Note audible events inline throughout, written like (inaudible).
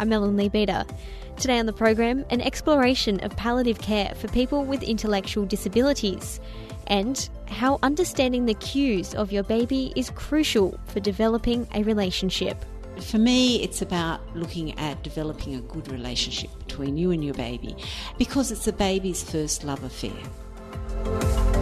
I'm Ellen Leabeater. Today on the program, an exploration of palliative care for people with intellectual disabilities and how understanding the cues of your baby is crucial for developing a relationship. For me, it's about looking at developing a good relationship between you and your baby because it's a baby's first love affair.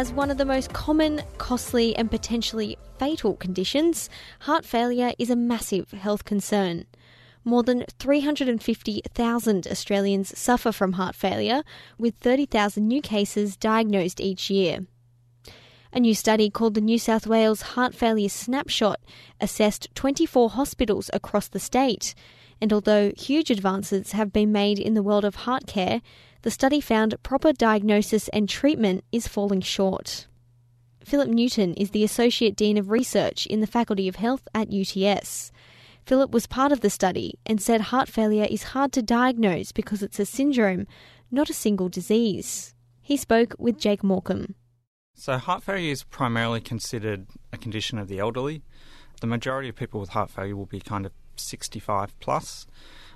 As one of the most common, costly, and potentially fatal conditions, heart failure is a massive health concern. More than 350,000 Australians suffer from heart failure, with 30,000 new cases diagnosed each year. A new study called the New South Wales Heart Failure Snapshot assessed 24 hospitals across the state. And although huge advances have been made in the world of heart care, the study found proper diagnosis and treatment is falling short. Philip Newton is the Associate Dean of Research in the Faculty of Health at UTS. Philip was part of the study and said heart failure is hard to diagnose because it's a syndrome, not a single disease. He spoke with Jake Morcom. So, heart failure is primarily considered a condition of the elderly. The majority of people with heart failure will be kind of 65 plus.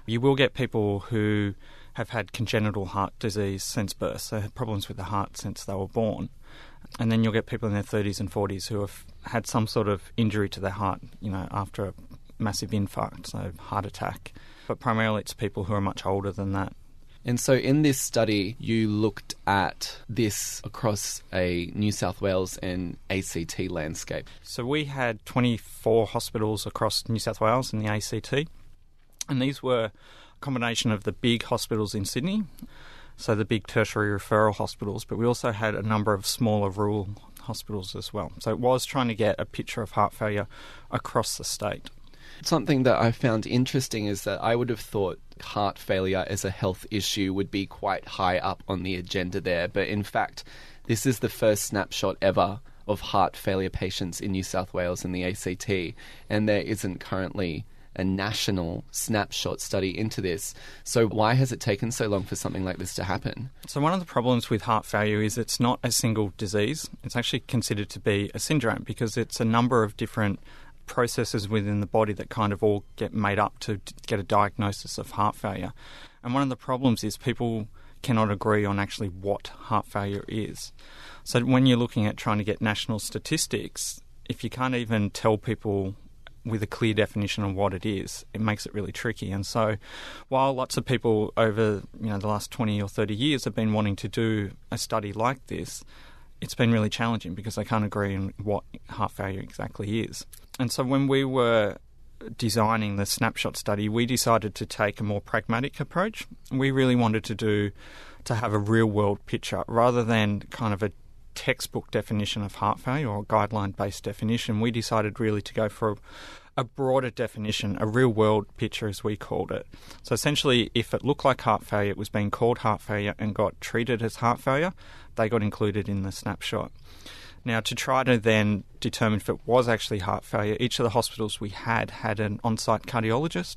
You will get people who have had congenital heart disease since birth, so had problems with the heart since they were born. And then you'll get people in their 30s and 40s who have had some sort of injury to their heart, you know, after a massive infarct, so heart attack. But primarily it's people who are much older than that. And so, in this study, you looked at this across a New South Wales and ACT landscape. So, we had 24 hospitals across New South Wales and the ACT, and these were combination of the big hospitals in Sydney, so the big tertiary referral hospitals, but we also had a number of smaller rural hospitals as well. So, it was trying to get a picture of heart failure across the state. Something that I found interesting is that I would have thought heart failure as a health issue would be quite high up on the agenda there, but in fact, this is the first snapshot ever of heart failure patients in New South Wales and the ACT, and there isn't currently a national snapshot study into this. So, why has it taken so long for something like this to happen? So, one of the problems with heart failure is it's not a single disease. It's actually considered to be a syndrome because it's a number of different processes within the body that kind of all get made up to get a diagnosis of heart failure. And one of the problems is people cannot agree on actually what heart failure is. So when you're looking at trying to get national statistics, if you can't even tell people with a clear definition of what it is, it makes it really tricky. And so, while lots of people over you know the last twenty or thirty years have been wanting to do a study like this, it's been really challenging because they can't agree on what heart failure exactly is. And so when we were designing the snapshot study, we decided to take a more pragmatic approach. We really wanted to do to have a real world picture rather than kind of a textbook definition of heart failure or guideline based definition. We decided really to go for a broader definition, a real world picture as we called it. So essentially, if it looked like heart failure, it was being called heart failure and got treated as heart failure, they got included in the snapshot. Now, to try to then determine if it was actually heart failure, each of the hospitals we had had an on site cardiologist,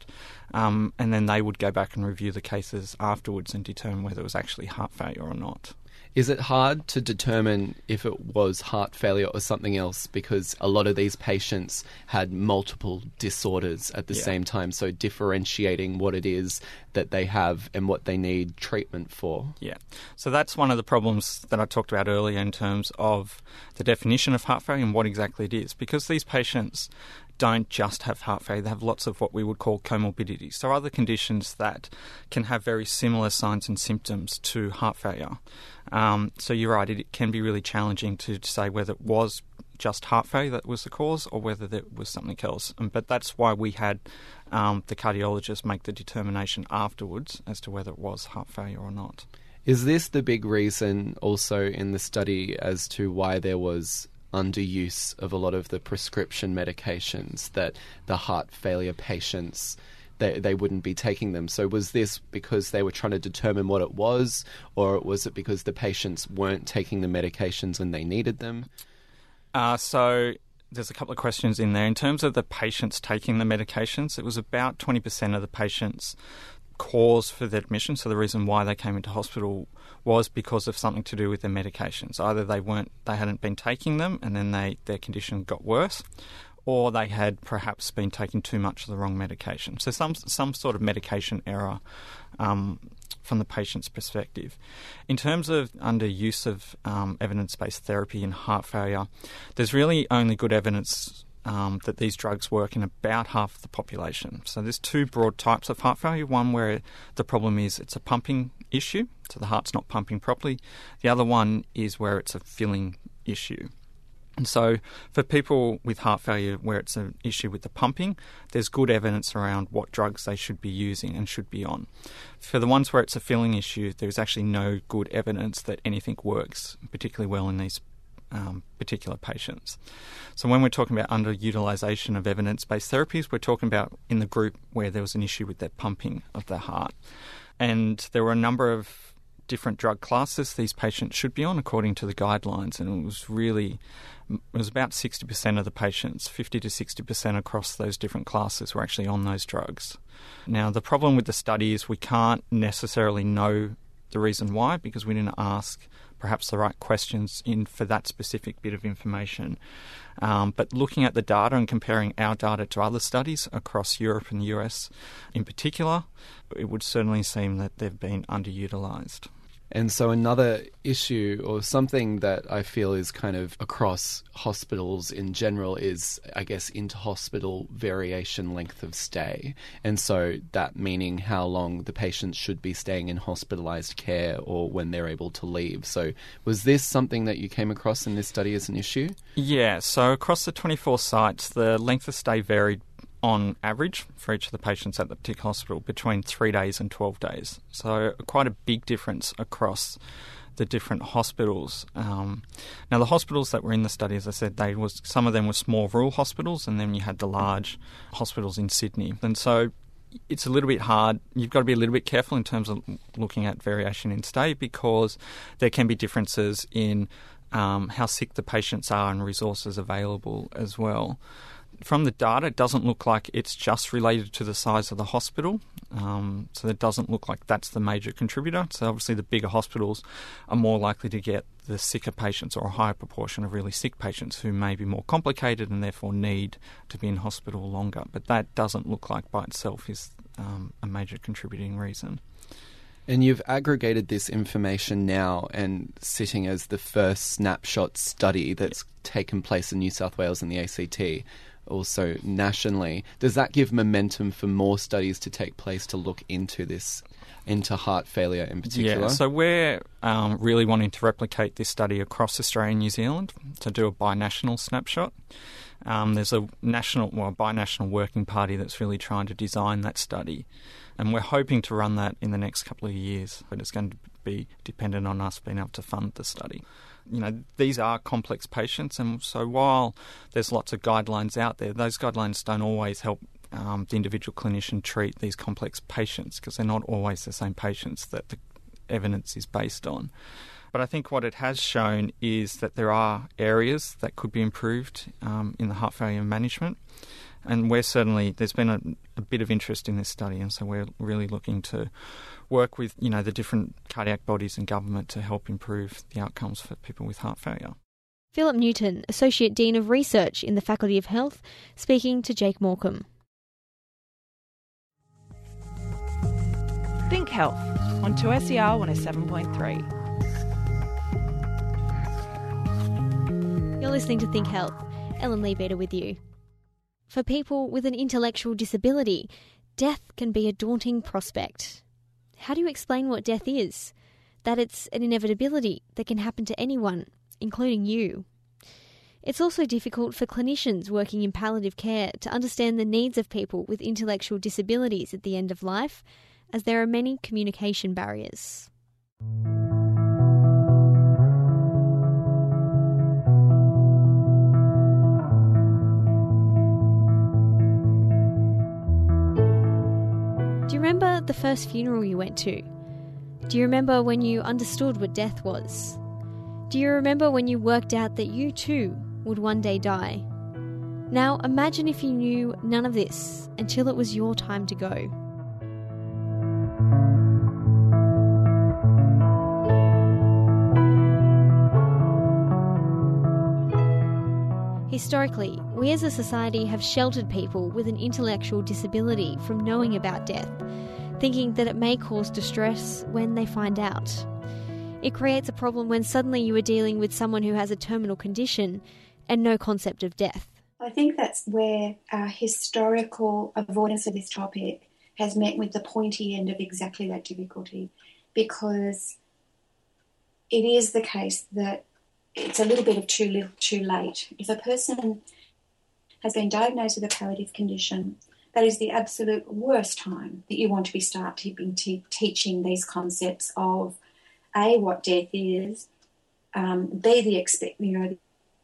um, and then they would go back and review the cases afterwards and determine whether it was actually heart failure or not. Is it hard to determine if it was heart failure or something else because a lot of these patients had multiple disorders at the Yeah. same time? So, differentiating what it is that they have and what they need treatment for. Yeah. So that's one of the problems that I talked about earlier in terms of the definition of heart failure and what exactly it is. Because these patients don't just have heart failure, they have lots of what we would call comorbidities. So other conditions that can have very similar signs and symptoms to heart failure. Um, so you're right, it can be really challenging to say whether it was just heart failure that was the cause or whether there was something else. But that's why we had um, the cardiologist make the determination afterwards as to whether it was heart failure or not. Is this the big reason also in the study as to why there was underuse of a lot of the prescription medications that the heart failure patients they, they wouldn't be taking them. So was this because they were trying to determine what it was, or was it because the patients weren't taking the medications when they needed them? Uh, so there's a couple of questions in there. In terms of the patients taking the medications, it was about 20% of the patients cause for the admission. So the reason why they came into hospital was because of something to do with their medications. Either they weren't, they hadn't been taking them, and then they their condition got worse, or they had perhaps been taking too much of the wrong medication. So some some sort of medication error um, from the patient's perspective. In terms of under use of um, evidence based therapy in heart failure, there's really only good evidence um, that these drugs work in about half the population. So there's two broad types of heart failure. One where the problem is it's a pumping issue, so the heart's not pumping properly. The other one is where it's a filling issue. And so, for people with heart failure where it's an issue with the pumping, there's good evidence around what drugs they should be using and should be on. For the ones where it's a filling issue, there's actually no good evidence that anything works particularly well in these um, particular patients. So, when we're talking about underutilization of evidence based therapies, we're talking about in the group where there was an issue with their pumping of the heart. And there were a number of different drug classes these patients should be on according to the guidelines, and it was really it was about 60% of the patients, 50 to 60% across those different classes were actually on those drugs. Now, the problem with the study is we can't necessarily know the reason why because we didn't ask perhaps the right questions in for that specific bit of information. Um, but looking at the data and comparing our data to other studies across Europe and the US in particular, it would certainly seem that they've been underutilized. And so, another issue or something that I feel is kind of across hospitals in general is, I guess, inter hospital variation length of stay. And so, that meaning how long the patients should be staying in hospitalized care or when they're able to leave. So, was this something that you came across in this study as an issue? Yeah, so across the 24 sites, the length of stay varied on average for each of the patients at the particular hospital between three days and 12 days. So, quite a big difference across the different hospitals. Um, now, the hospitals that were in the study, as I said, they was some of them were small rural hospitals, and then you had the large hospitals in Sydney. And so, it's a little bit hard. You've got to be a little bit careful in terms of looking at variation in stay because there can be differences in um, how sick the patients are and resources available as well from the data, it doesn't look like it's just related to the size of the hospital. Um, so it doesn't look like that's the major contributor. So obviously, the bigger hospitals are more likely to get the sicker patients or a higher proportion of really sick patients who may be more complicated and therefore need to be in hospital longer. But that doesn't look like by itself is um, a major contributing reason. And you've aggregated this information now and sitting as the first snapshot study that's taken place in New South Wales and the ACT also nationally. Does that give momentum for more studies to take place to look into this, into heart failure in particular? Yeah, so we're um, really wanting to replicate this study across Australia and New Zealand to do a binational snapshot. Um, there's a national, well, binational working party that's really trying to design that study, and we're hoping to run that in the next couple of years. But it's going to be dependent on us being able to fund the study you know, these are complex patients, and so while there's lots of guidelines out there, those guidelines don't always help um, the individual clinician treat these complex patients because they're not always the same patients that the evidence is based on. But I think what it has shown is that there are areas that could be improved um, in the heart failure management. And we're certainly, there's been a, a bit of interest in this study, and so we're really looking to work with you know the different cardiac bodies and government to help improve the outcomes for people with heart failure. Philip Newton, Associate Dean of Research in the Faculty of Health, speaking to Jake Morcom. Think Health on 2SER 107.3. You're listening to Think Health. Ellen Leabeater with you. For people with an intellectual disability, death can be a daunting prospect. How do you explain what death is? That it's an inevitability that can happen to anyone, including you. It's also difficult for clinicians working in palliative care to understand the needs of people with intellectual disabilities at the end of life, as there are many communication barriers. The first funeral you went to? Do you remember when you understood what death was? Do you remember when you worked out that you too would one day die? Now imagine if you knew none of this until it was your time to go. Historically, we as a society have sheltered people with an intellectual disability from knowing about death, thinking that it may cause distress when they find out. It creates a problem when suddenly you are dealing with someone who has a terminal condition and no concept of death. I think that's where our historical avoidance of this topic has met with the pointy end of exactly that difficulty because it is the case that it's a little bit of too little too late. If a person has been diagnosed with a palliative condition, that is the absolute worst time that you want to be start te- teaching these concepts of a what death is, um, b the expect you know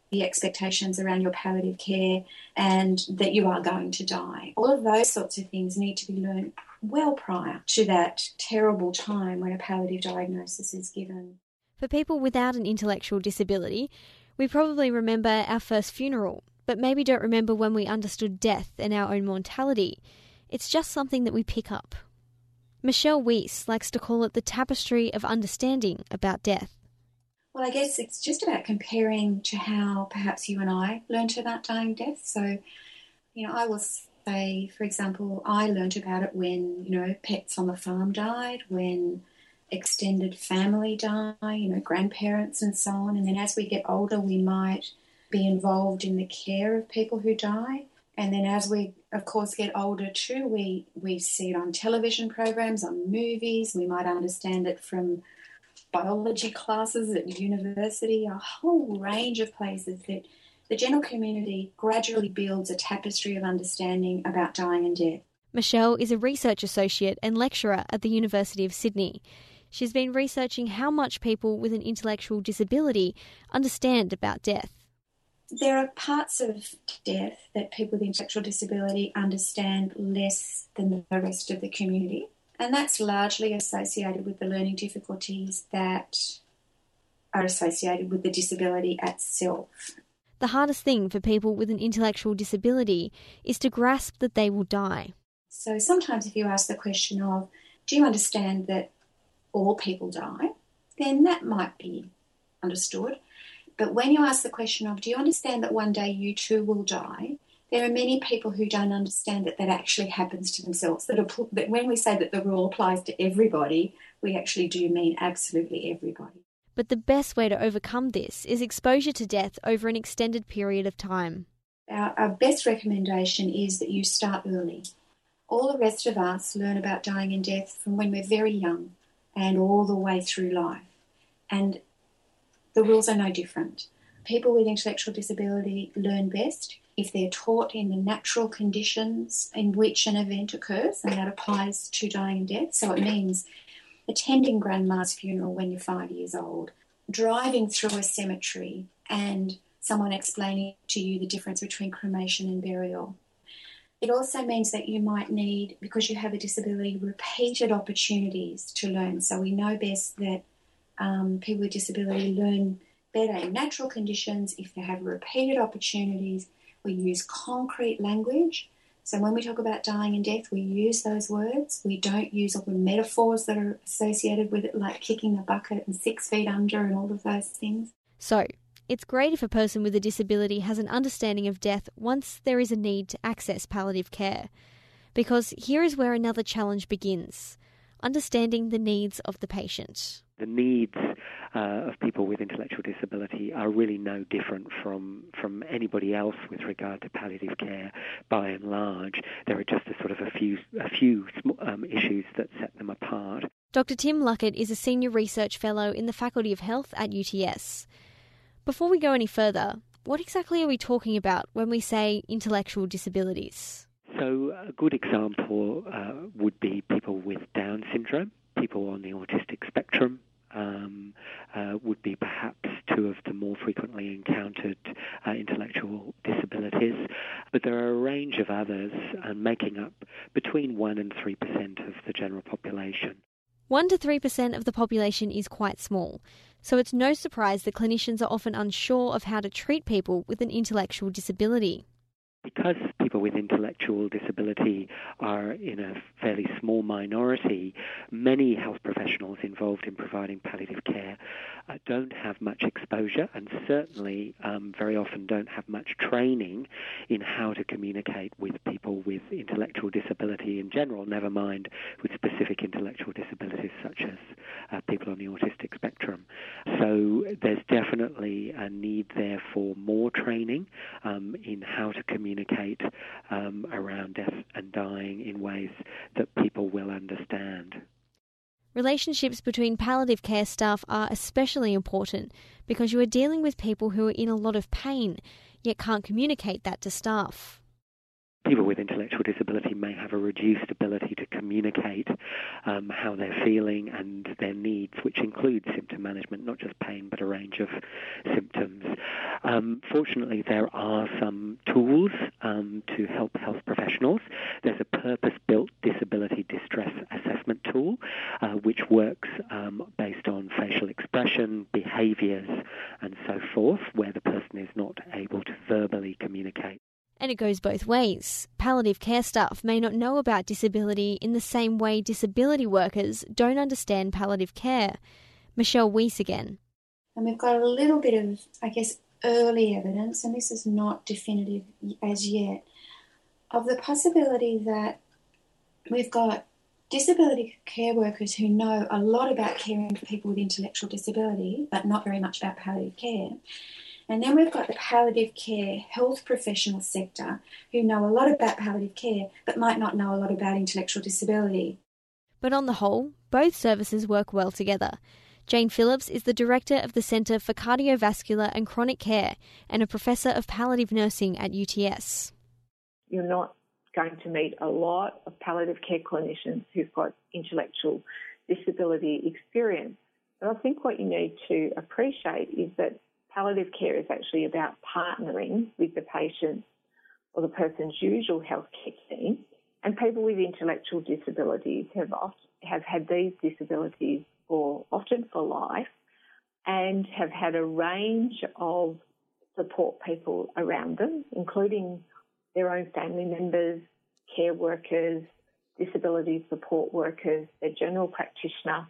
the expectations around your palliative care, and that you are going to die. All of those sorts of things need to be learned well prior to that terrible time when a palliative diagnosis is given. For people without an intellectual disability, we probably remember our first funeral, but maybe don't remember when we understood death and our own mortality. It's just something that we pick up. Michelle Weiss likes to call it the tapestry of understanding about death. Well, I guess it's just about comparing to how perhaps you and I learnt about dying death. So, you know, I will say, for example, I learnt about it when, you know, pets on the farm died, when extended family die, you know, grandparents and so on. And then as we get older, we might be involved in the care of people who die. And then as we, of course, get older too, we, we see it on television programs, on movies. We might understand it from biology classes at university, a whole range of places that the general community gradually builds a tapestry of understanding about dying and death. Michelle is a research associate and lecturer at the University of Sydney. She's been researching how much people with an intellectual disability understand about death. There are parts of death that people with intellectual disability understand less than the rest of the community, and that's largely associated with the learning difficulties that are associated with the disability itself. The hardest thing for people with an intellectual disability is to grasp that they will die. So sometimes, if you ask the question of, Do you understand that all people die, then that might be understood. But when you ask the question of, do you understand that one day you too will die? There are many people who don't understand that that actually happens to themselves. That, that when we say that the rule applies to everybody, we actually do mean absolutely everybody. But the best way to overcome this is exposure to death over an extended period of time. Our, our best recommendation is that you start early. All the rest of us learn about dying and death from when we're very young and all the way through life. And the rules are no different. People with intellectual disability learn best if they're taught in the natural conditions in which an event occurs, and that applies to dying and death. So it means attending grandma's funeral when you're five years old, driving through a cemetery, and someone explaining to you the difference between cremation and burial. It also means that you might need, because you have a disability, repeated opportunities to learn. So we know best that um, people with disability learn better in natural conditions if they have repeated opportunities. We use concrete language. So when we talk about dying and death, we use those words. We don't use all the metaphors that are associated with it, like kicking the bucket and six feet under and all of those things. So, it's great if a person with a disability has an understanding of death once there is a need to access palliative care. Because here is where another challenge begins understanding the needs of the patient. The needs uh, of people with intellectual disability are really no different from, from anybody else with regard to palliative care by and large. There are just a sort of a few, a few um, issues that set them apart. Dr. Tim Luckett is a senior research fellow in the Faculty of Health at UTS. Before we go any further, what exactly are we talking about when we say intellectual disabilities? So, a good example uh, would be people with Down syndrome, people on the autistic spectrum. Um, uh, would be perhaps two of the more frequently encountered uh, intellectual disabilities. But there are a range of others, uh, making up between 1 and 3% of the general population. 1 to 3% of the population is quite small, so it's no surprise that clinicians are often unsure of how to treat people with an intellectual disability because people with intellectual disability are in a fairly small minority, many health professionals involved in providing palliative care uh, don't have much exposure and certainly um, very often don't have much training in how to communicate with people with intellectual disability in general, never mind with specific intellectual disabilities such as uh, people on the autistic spectrum. So there's definitely a need there for more training um, in how to communicate communicate um, around death and dying in ways that people will understand. Relationships between palliative care staff are especially important because you are dealing with people who are in a lot of pain yet can't communicate that to staff people with intellectual disability may have a reduced ability to communicate um, how they're feeling and their needs, which includes symptom management, not just pain, but a range of symptoms. Um, fortunately, there are some tools um, to help health professionals. There's a purpose built disability distress assessment tool, uh, which works um, based on facial expression, behaviors, and so forth, where the person is not able to verbally communicate. And it goes both ways. Palliative care staff may not know about disability in the same way disability workers don't understand palliative care. Michelle Weiss again. And we've got a little bit of, I guess, early evidence, and this is not definitive as yet, of the possibility that we've got disability care workers who know a lot about caring for people with intellectual disability, but not very much about palliative care. And then we've got the palliative care health professional sector who know a lot about palliative care but might not know a lot about intellectual disability. But on the whole, both services work well together. Jane Phillips is the director of the Centre for Cardiovascular and Chronic Care and a professor of palliative nursing at UTS. You're not going to meet a lot of palliative care clinicians who've got intellectual disability experience. But I think what you need to appreciate is that palliative care is actually about partnering with the patient or the person's usual healthcare team. And people with intellectual disabilities have often, have had these disabilities for often for life and have had a range of support people around them, including their own family members, care workers, disability support workers, their general practitioner,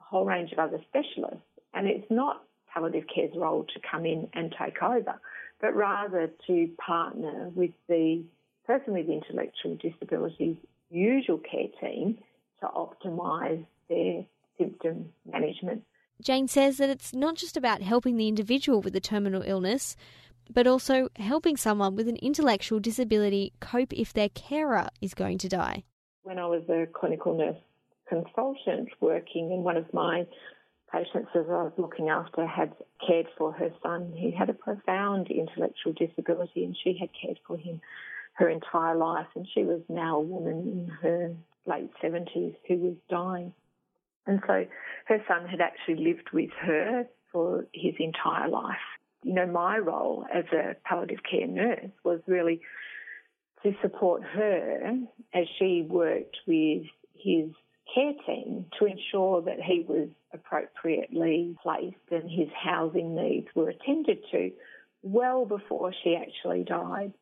a whole range of other specialists. And it's not palliative care's role to come in and take over, but rather to partner with the person with intellectual disabilities usual care team to optimise their symptom management. Jane says that it's not just about helping the individual with a terminal illness, but also helping someone with an intellectual disability cope if their carer is going to die. When I was a clinical nurse consultant working in one of my patients as I was looking after had cared for her son. He had a profound intellectual disability and she had cared for him her entire life. And she was now a woman in her late 70s who was dying. And so her son had actually lived with her for his entire life. You know, my role as a palliative care nurse was really to support her as she worked with his care team to ensure that he was appropriately placed and his housing needs were attended to well before she actually died.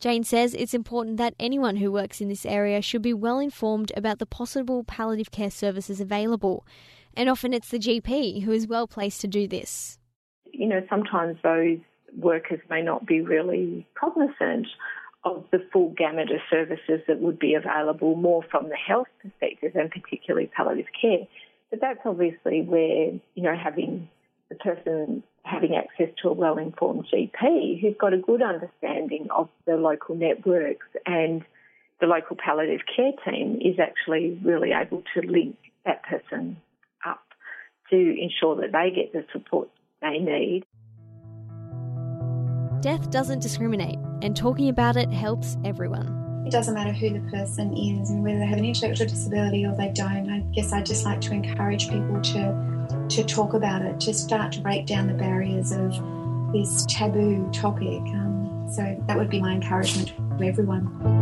Jane says it's important that anyone who works in this area should be well informed about the possible palliative care services available, and often it's the GP who is well placed to do this. You know, sometimes those workers may not be really cognizant of the full gamut of services that would be available more from the health perspective and particularly palliative care. But that's obviously where, you know, having the person having access to a well informed GP who's got a good understanding of the local networks and the local palliative care team is actually really able to link that person up to ensure that they get the support they need. Death doesn't discriminate, and talking about it helps everyone. It doesn't matter who the person is and whether they have an intellectual disability or they don't. I guess I just like to encourage people to to talk about it, to start to break down the barriers of this taboo topic. Um, so that would be my encouragement to everyone.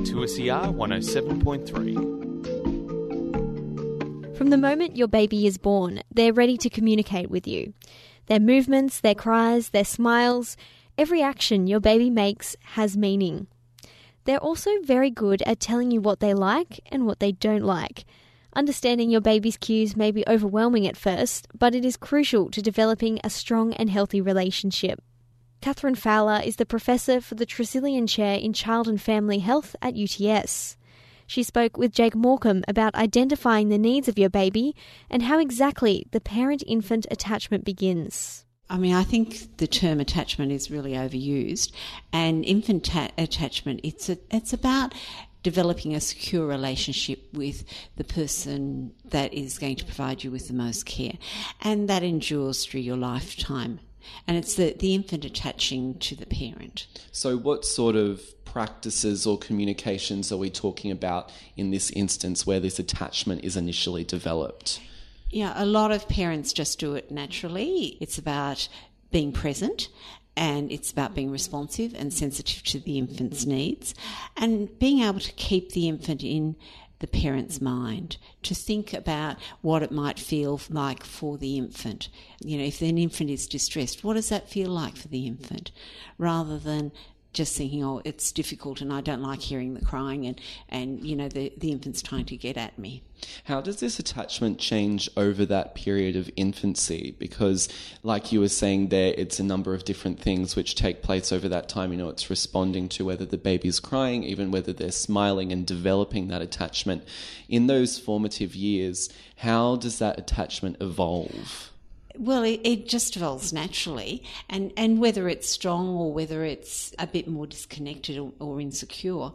Health on 2SER 107.3. From the moment your baby is born, they're ready to communicate with you. Their movements, their cries, their smiles, every action your baby makes has meaning. They're also very good at telling you what they like and what they don't like. Understanding your baby's cues may be overwhelming at first, but it is crucial to developing a strong and healthy relationship. Catherine Fowler is the Professor for the Tresillian Chair in Child and Family Health at UTS. She spoke with Jake Morcom about identifying the needs of your baby and how exactly the parent infant attachment begins. I mean, I think the term attachment is really overused, and infant ta- attachment it's a, it's about developing a secure relationship with the person that is going to provide you with the most care, and that endures through your lifetime. And it's the, the infant attaching to the parent. So, what sort of practices or communications are we talking about in this instance where this attachment is initially developed? Yeah, a lot of parents just do it naturally. It's about being present and it's about being responsive and sensitive to the infant's needs and being able to keep the infant in the parent's mind to think about what it might feel like for the infant. You know, if an infant is distressed, what does that feel like for the infant? Rather than just thinking, oh, it's difficult and I don't like hearing the crying and, and you know, the, the infant's trying to get at me. How does this attachment change over that period of infancy? Because, like you were saying there, it's a number of different things which take place over that time. You know, it's responding to whether the baby's crying, even whether they're smiling and developing that attachment. In those formative years, how does that attachment evolve? Well, it, it, just develops naturally, and, and whether it's strong or whether it's a bit more disconnected or, or insecure.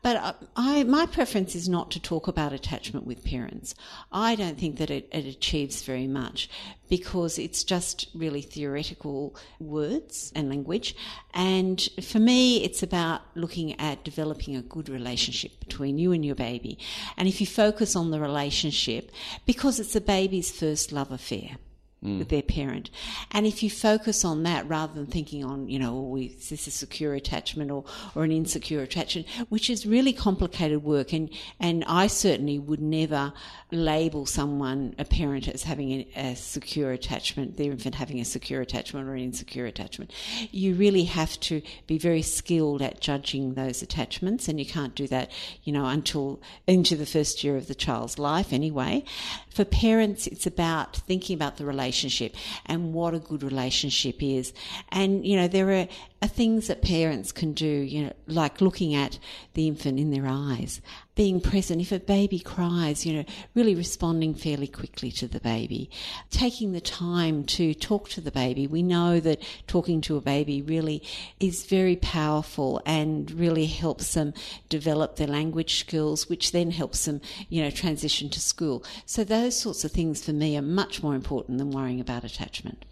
But I, my preference is not to talk about attachment with parents. I don't think that it, it achieves very much because it's just really theoretical words and language. And for me, it's about looking at developing a good relationship between you and your baby. And if you focus on the relationship, because it's the baby's first love affair mm. with their parent. And if you focus on that rather than thinking on, you know, is this a secure attachment or, or an insecure attachment, which is really complicated work. And, and I certainly would never label someone, a parent, as having a, a secure attachment, their infant having a secure attachment or an insecure attachment. You really have to be very skilled at judging those attachments, and you can't do that, you know, until into the first year of the child's life anyway. For parents, it's about thinking about the relationship and what a good relationship is. And, you know, there are, are things that parents can do, you know, like looking at the infant in their eyes, being present. If a baby cries, you know, really responding fairly quickly to the baby, taking the time to talk to the baby. We know that talking to a baby really is very powerful and really helps them develop their language skills, which then helps them, you know, transition to school. So those sorts of things for me are much more important than worrying about attachment.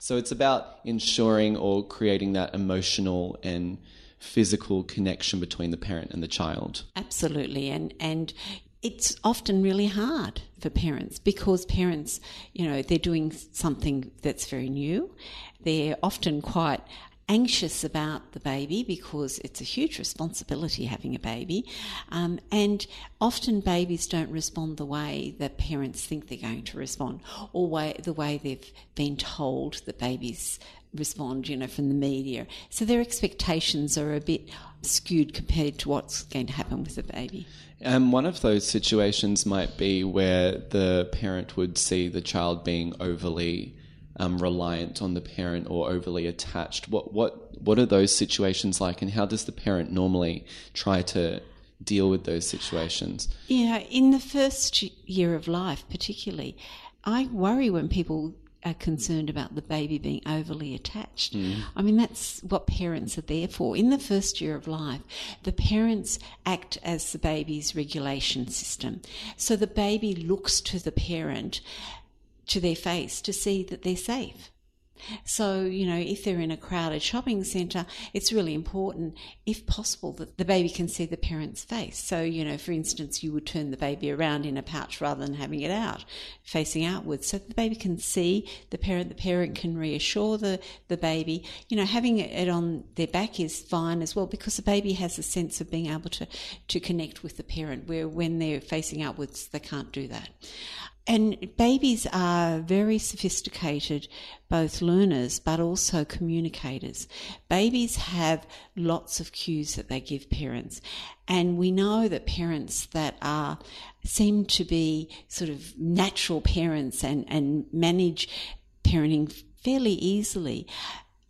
So it's about ensuring or creating that emotional and physical connection between the parent and the child. Absolutely. And and it's often really hard for parents because parents, you know, they're doing something that's very new. They're often quite anxious about the baby because it's a huge responsibility having a baby. Um, and often babies don't respond the way that parents think they're going to respond or way, the way they've been told that babies respond, you know, from the media. So their expectations are a bit skewed compared to what's going to happen with the baby. Um, one of those situations might be where the parent would see the child being overly um, reliant on the parent or overly attached. What what what are those situations like, and how does the parent normally try to deal with those situations? Yeah, in the first year of life, particularly, I worry when people are concerned about the baby being overly attached. Mm. I mean, that's what parents are there for. In the first year of life, the parents act as the baby's regulation system. So the baby looks to the parent, to their face, to see that they're safe. So, you know, if they're in a crowded shopping centre, it's really important, if possible, that the baby can see the parent's face. So, you know, for instance, you would turn the baby around in a pouch rather than having it out, facing outwards, so the baby can see the parent. The parent can reassure the, the baby. You know, having it on their back is fine as well because the baby has a sense of being able to, to connect with the parent, where when they're facing outwards, they can't do that. And babies are very sophisticated, both learners but also communicators. Babies have lots of cues that they give parents. And we know that parents that are, seem to be sort of natural parents and, and manage parenting fairly easily,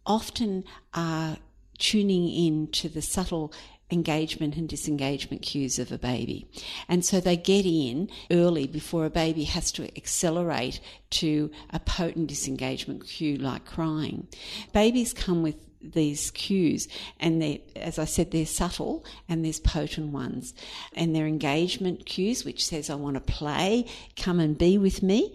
often are tuning in to the subtle engagement and disengagement cues of a baby. And so they get in early before a baby has to accelerate to a potent disengagement cue like crying. Babies come with these cues and they as I said they're subtle and there's potent ones and they're engagement cues which says I want to play come and be with me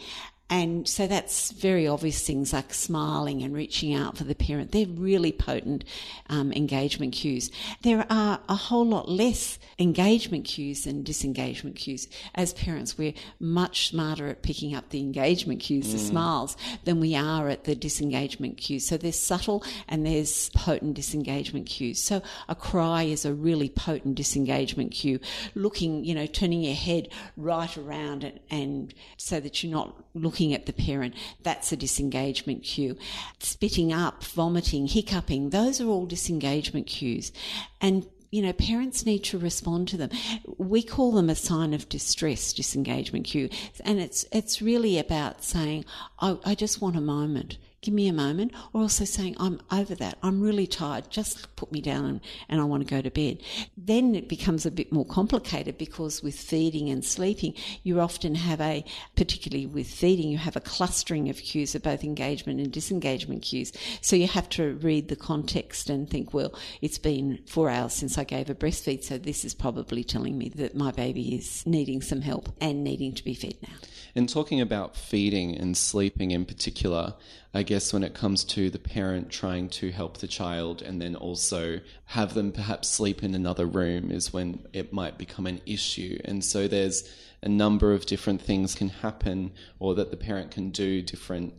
and so that's very obvious things like smiling and reaching out for the parent. They're really potent um, engagement cues. There are a whole lot less engagement cues than disengagement cues. As parents, we're much smarter at picking up the engagement cues, the Mm. smiles, than we are at the disengagement cues. So there's subtle and there's potent disengagement cues. So a cry is a really potent disengagement cue. Looking, you know, turning your head right around and, and so that you're not looking at the parent, that's a disengagement cue. Spitting up, vomiting, hiccuping, those are all disengagement cues. And you know, parents need to respond to them. We call them a sign of distress, disengagement cue. And it's, it's really about saying, I, I just want a moment. Give me a moment. Or also saying, I'm over that. I'm really tired. Just put me down and, and I want to go to bed. Then it becomes a bit more complicated because with feeding and sleeping, you often have a, particularly with feeding, you have a clustering of cues of both engagement and disengagement cues. So you have to read the context and think, well, it's been four hours since I gave a breastfeed, so this is probably telling me that my baby is needing some help and needing to be fed now. And talking about feeding and sleeping in particular, I guess when it comes to the parent trying to help the child and then also have them perhaps sleep in another room is when it might become an issue. And so there's a number of different things can happen or that the parent can do different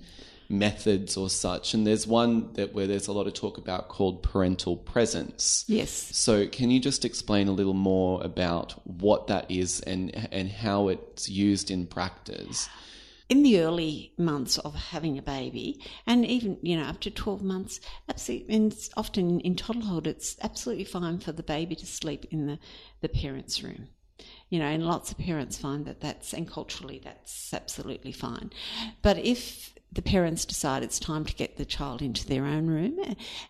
methods or such and there's one that where there's a lot of talk about called parental presence Yes. so can you just explain a little more about what that is and and how it's used in practice in the early months of having a baby, and even you know up to twelve months, absolutely, and often in toddlerhood, it's absolutely fine for the baby to sleep in the the parents' room. You know, and lots of parents find that that's and culturally that's absolutely fine. But if the parents decide it's time to get the child into their own room.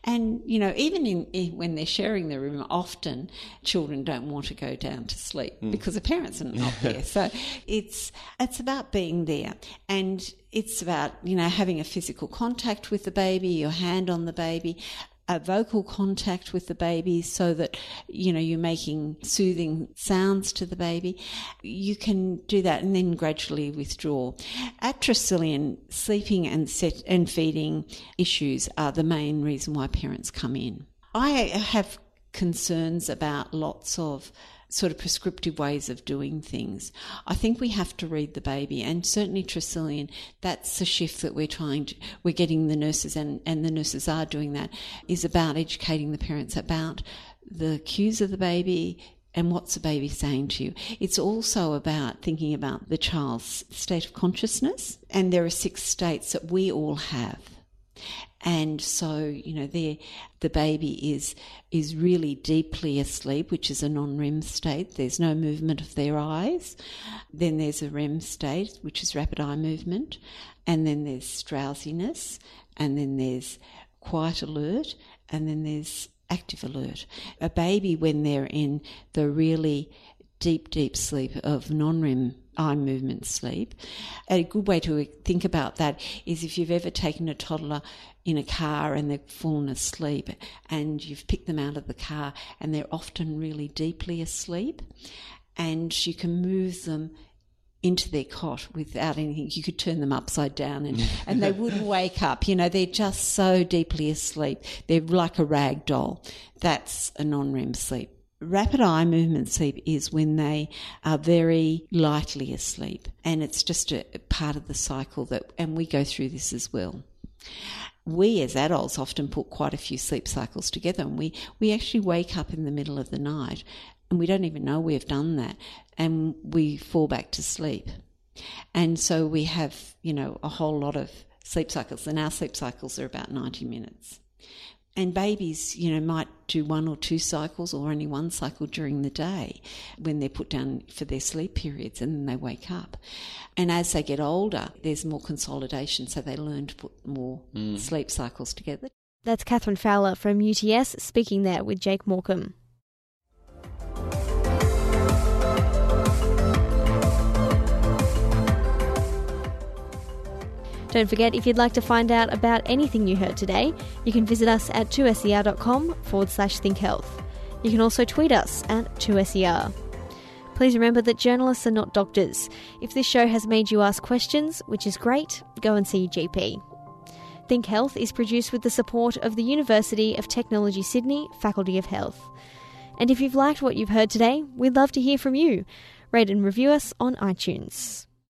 And, you know, even in, in, when they're sharing the room, often children don't want to go down to sleep Mm. because the parents are not there. (laughs) So it's, it's about being there. And it's about, you know, having a physical contact with the baby, your hand on the baby, a vocal contact with the baby so that you know you're making soothing sounds to the baby you can do that and then gradually withdraw. At Tresillian sleeping and set and feeding issues are the main reason why parents come in. I have concerns about lots of sort of prescriptive ways of doing things. I think we have to read the baby, and certainly Tresillian, that's the shift that we're trying to, we're getting the nurses, and, and the nurses are doing that, is about educating the parents about the cues of the baby, and what's the baby saying to you. It's also about thinking about the child's state of consciousness, and there are six states that we all have. And so, you know, the the baby is is really deeply asleep, which is a non-REM state. There's no movement of their eyes. Then there's a REM state, which is rapid eye movement, and then there's drowsiness, and then there's quiet alert, and then there's active alert. A baby when they're in the really deep, deep sleep, of non REM eye movement sleep. A good way to think about that is if you've ever taken a toddler in a car and they've fallen asleep and you've picked them out of the car and they're often really deeply asleep and you can move them into their cot without anything. You could turn them upside down and, (laughs) and they wouldn't wake up. You know, they're just so deeply asleep. They're like a rag doll. That's a non REM sleep. Rapid eye movement sleep is when they are very lightly asleep, and it's just a part of the cycle that, and we go through this as well. We as adults often put quite a few sleep cycles together, and we, we actually wake up in the middle of the night and we don't even know we've done that, and we fall back to sleep. And so we have, you know, a whole lot of sleep cycles, and our sleep cycles are about 90 minutes. And babies, you know, might do one or two cycles or only one cycle during the day when they're put down for their sleep periods and then they wake up. And as they get older, there's more consolidation, so they learn to put more mm. sleep cycles together. That's Catherine Fowler from UTS speaking there with Jake Morcom. Don't forget, if you'd like to find out about anything you heard today, you can visit us at 2ser.com forward slash thinkhealth. You can also tweet us at 2ser. Please remember that journalists are not doctors. If this show has made you ask questions, which is great, go and see your GP. Think Health is produced with the support of the University of Technology Sydney Faculty of Health. And if you've liked what you've heard today, we'd love to hear from you. Rate and review us on iTunes.